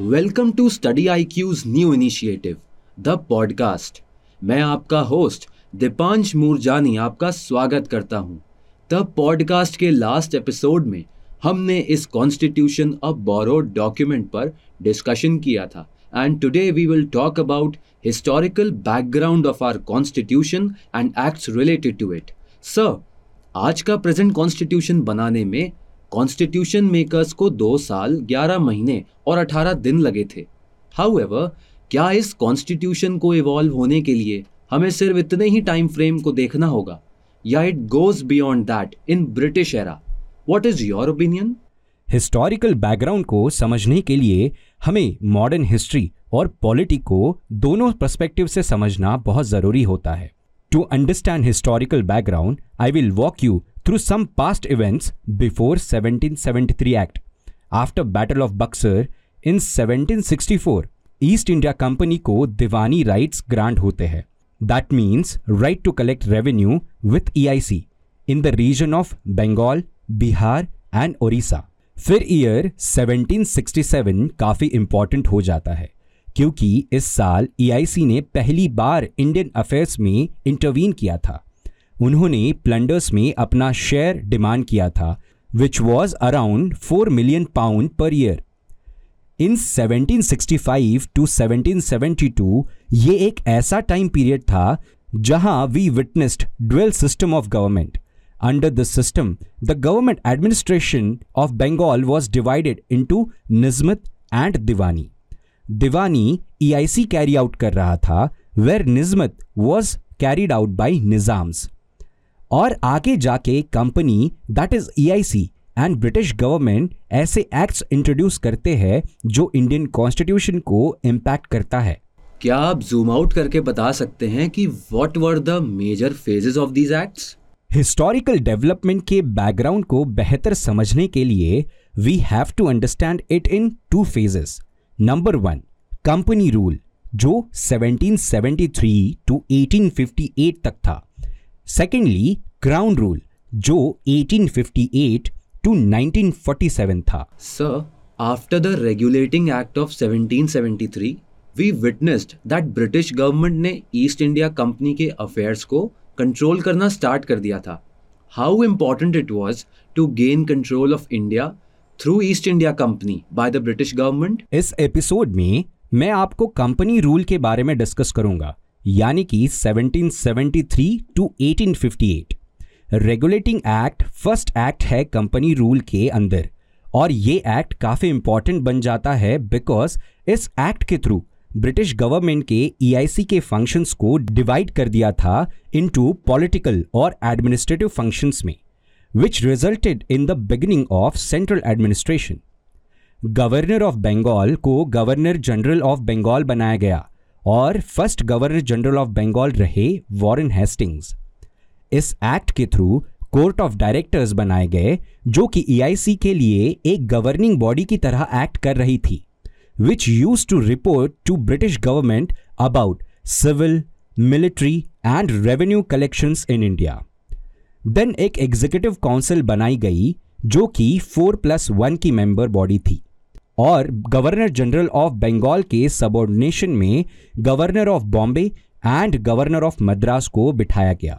Welcome to study IQ's new initiative the podcast मैं आपका host Deepansh Moorjani आपका स्वागत करता हूँ। द पॉडकास्ट के लास्ट एपिसोड में हमने इस कॉन्स्टिट्यूशन ऑफ़ बोरोड डॉक्यूमेंट पर डिस्कशन किया था। And today we will talk about historical background of our constitution and acts related to it sir आज का प्रेजेंट कॉन्स्टिट्यूशन बनाने में कॉन्स्टिट्यूशन मेकर्स को दो साल, ग्यारह महीने और अठारह दिन लगे थे। हाउ क्या इस कॉन्स्टिट्यूशन को इवॉल्व होने के लिए हमें सिर्फ़ इतने ही टाइम फ्रेम को देखना होगा? या it goes beyond that in British era what is your opinion historical background को समझने के लिए हमें मॉडर्न हिस्ट्री और पॉलिटी को दोनों पर्सपेक्टिव से समझना बहुत ज़रूरी होता है। To understand historical background I will walk you through some past events before 1773 Act. After Battle of Buxar in 1764, East India Company को दीवानी राइट्स ग्रांट होते हैं that means right to collect revenue with EIC in the region of Bengal Bihar and Odisha फिर year 1767 काफ़ी important हो जाता है क्योंकि इस साल ईआईसी ने पहली बार इंडियन अफेयर्स में इंटरवीन किया था। उन्होंने प्लंडर्स में अपना शेयर डिमांड किया था which was around four million pound per year in 1765 to 1772 ये एक ऐसा टाइम पीरियड था, जहाँ we witnessed dual system of government under the system the government administration of Bengal was divided into nizamat and diwani diwani EIC carry out कर रहा था where nizamat was carried out by Nizams और आगे जाके company that is EIC and British government ऐसे acts introduce करते हैं जो इंडियन कॉन्स्टिट्यूशन को इम्पैक्ट करता है। क्या आप जूम आउट करके बता सकते हैं कि what were the major phases of these acts historical development के बैकग्राउंड को बेहतर समझने के लिए we have to understand it in two phases number one company rule जो 1773 टू 1858 तक था। सेकेंडली क्राउन रूल जो 1858 टू 1947 था। Sir after the regulating act of 1773 we witnessed that British government ने ईस्ट इंडिया कंपनी के affairs को control करना start कर दिया था। How important it was to gain control of India through East India Company by the British government इस episode में मैं आपको कंपनी रूल के बारे में डिस्कस करूँगा। यानी कि 1773 to 1858 regulating act first act है कंपनी रूल के अंदर। और ये एक्ट काफ़ी इंपॉर्टेंट बन जाता है बिकॉज़ इस एक्ट के थ्रू ब्रिटिश गवर्नमेंट के ईआईसी e के फ़ंक्शंस को डिवाइड कर दिया था इनटू पॉलिटिकल और एडमिनिस्ट्रेटिव फ़ंक्शंस में which resulted in the beginning of central administration governor of Bengal को गवर्नर जनरल ऑफ़ बंगाल बनाया गया। और first governor general of Bengal रहे वॉरेन हेस्टिंग्स। इस एक्ट के थ्रू कोर्ट ऑफ़ डायरेक्टर्स बनाए गए, जो कि ईआईसी e के लिए एक गवर्निंग बॉडी की तरह एक्ट कर रही थी which use to report to British government about civil military and revenue collection in India then एक एग्जीक्यूटिव काउंसिल बनाई गई, जो कि फोर प्लस वन की मेंबर बॉडी थी। और गवर्नर जनरल ऑफ़ बंगाल के सबॉर्डिनेशन में governor of Bombay and governor of Madras को बिठाया गया।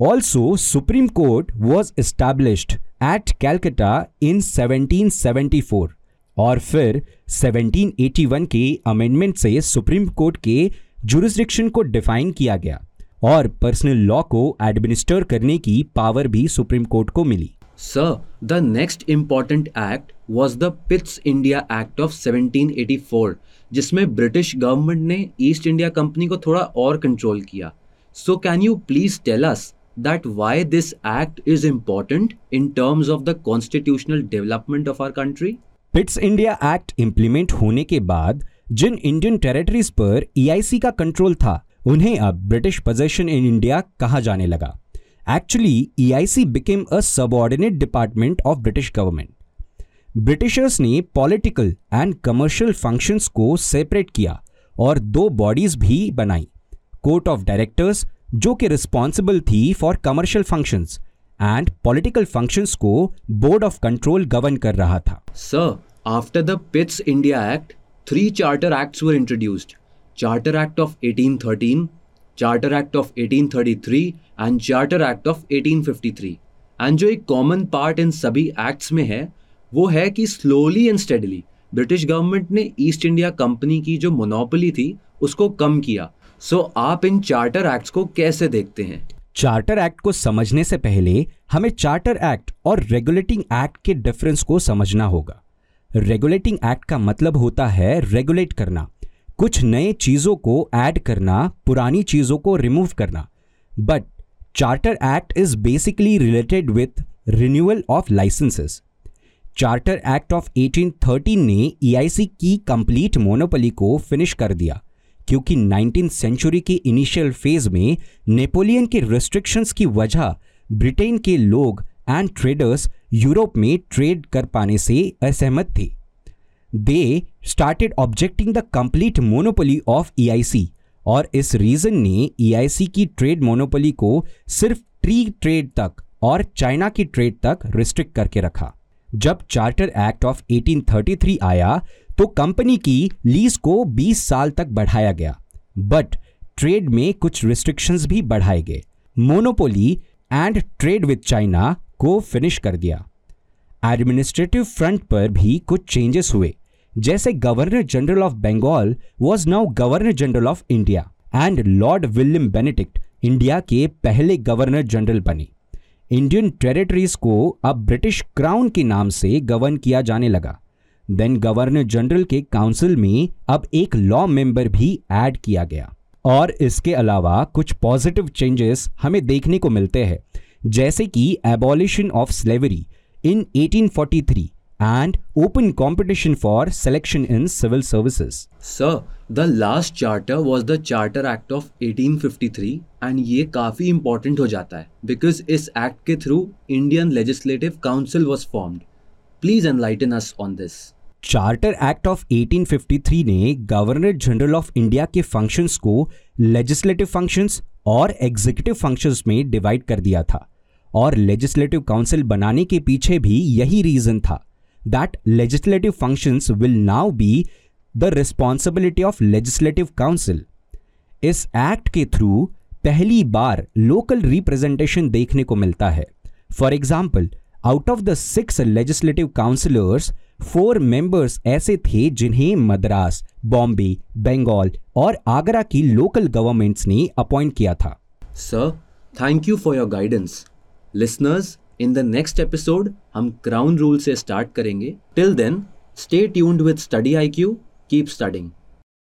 Also supreme court was established at Calcutta in 1774 और फिर 1781 के अमेंडमेंट से सुप्रीम कोर्ट के जुरिस्डिक्शन को डिफाइन किया गया और पर्सनल लॉ को एडमिनिस्टर करने की पावर भी सुप्रीम कोर्ट को मिली। Sir, the next important act was the Pitt's India Act of 1784 जिसमें ब्रिटिश गवर्नमेंट ने ईस्ट इंडिया कंपनी को थोड़ा और कंट्रोल किया। So can you please tell us that why this act is important in terms of the constitutional development of our country Pitt's India act implement होने के बाद जिन Indian territories पर EIC e का कंट्रोल था उन्हें अब ब्रिटिश पोजेशन इन इंडिया कहा जाने लगा। Actually, EIC became a subordinate department of British government. Britishers ने पॉलिटिकल एंड कमर्शियल फ़ंक्शंस को सेपरेट किया और दो बॉडीज भी बनाई कोर्ट ऑफ़ डायरेक्टर्स जो कि रिस्पॉन्सिबल थी for commercial functions and political functions को बोर्ड ऑफ़ कंट्रोल गवर्न कर रहा था sir After the Pitt's India Act, three charter acts were introduced Charter Act of 1813, Charter Act of 1833 and Charter Act of 1853. And जो एक common part in सभी acts में है वो है कि slowly and steadily British government ने East India company की जो मोनोपोली थी उसको कम किया। सो so, आप इन चार्टर एक्ट्स को कैसे देखते हैं? चार्टर एक्ट को समझने से पहले हमें चार्टर एक्ट और रेगुलेटिंग एक्ट के डिफरेंस को समझना होगा। रेगुलेटिंग एक्ट का मतलब होता है रेगुलेट करना। कुछ नए चीज़ों को ऐड करना, पुरानी चीज़ों को रिमूव करना। But charter act is basically related with renewal of licenses charter act of 1813 ने ईआईसी e की कंप्लीट मोनोपली को फिनिश कर दिया, क्योंकि नाइनटीन सेंचुरी के इनिशियल फ़ेज़ में नेपोलियन के रिस्ट्रिक्शंस की वजह ब्रिटेन के लोग एंड ट्रेडर्स यूरोप में ट्रेड कर पाने से असहमत थे। They started objecting the complete monopoly of EIC और इस रीजन ने ईआईसी e की ट्रेड मोनोपोली को सिर्फ़ ट्री ट्रेड तक और चाइना की ट्रेड तक रिस्ट्रिक्ट करके रखा। जब चार्टर एक्ट ऑफ़ 1833 आया तो कंपनी की लीज को 20 साल तक बढ़ाया गया। बट ट्रेड में कुछ रिस्ट्रिक्शंस भी बढ़ाए गए। Monopoly and trade with China को फिनिश कर दिया। एडमिनिस्ट्रेटिव फ्रंट पर भी कुछ चेंजेस हुए। जैसे governor general of Bengal was now governor general of India and Lord William Bentinck India के पहले गवर्नर जनरल बने। इंडियन टेरिटरीज को अब ब्रिटिश क्राउन के नाम से गवर्न किया जाने लगा। देन गवर्नर जनरल के काउंसिल में अब एक लॉ मेंबर भी ऐड किया गया। और इसके अलावा कुछ पॉजिटिव चेंजेस हमें देखने को मिलते हैं। जैसे कि abolition of slavery in 1843 and open competition for selection in civil services. Sir, the last charter was the Charter Act of 1853 and ये काफ़ी important हो जाता है because इस act के through Indian Legislative Council was formed. Please enlighten us on this. Charter act of 1853 ने governor general of India के functions को लेजिस्लेटिव फ़ंक्शंस और एग्जीक्यूटिव फ़ंक्शंस में डिवाइड कर दिया था और लेजिस्लेटिव काउंसिल बनाने के पीछे भी यही रीजन था that legislative functions will now be the responsibility of legislative council. इस एक्ट के थ्रू पहली बार लोकल रिप्रेजेंटेशन देखने को मिलता है। For example out of the six legislative councillors four members ऐसे थे जिन्हें मद्रास, बॉम्बे, बंगाल और आगरा की लोकल गवर्नमेंट्स ने अपॉइंट किया था। Sir thank you for your guidance listeners in the next episode हम क्राउन रूल से स्टार्ट करेंगे. Till then stay tuned with study IQ keep studying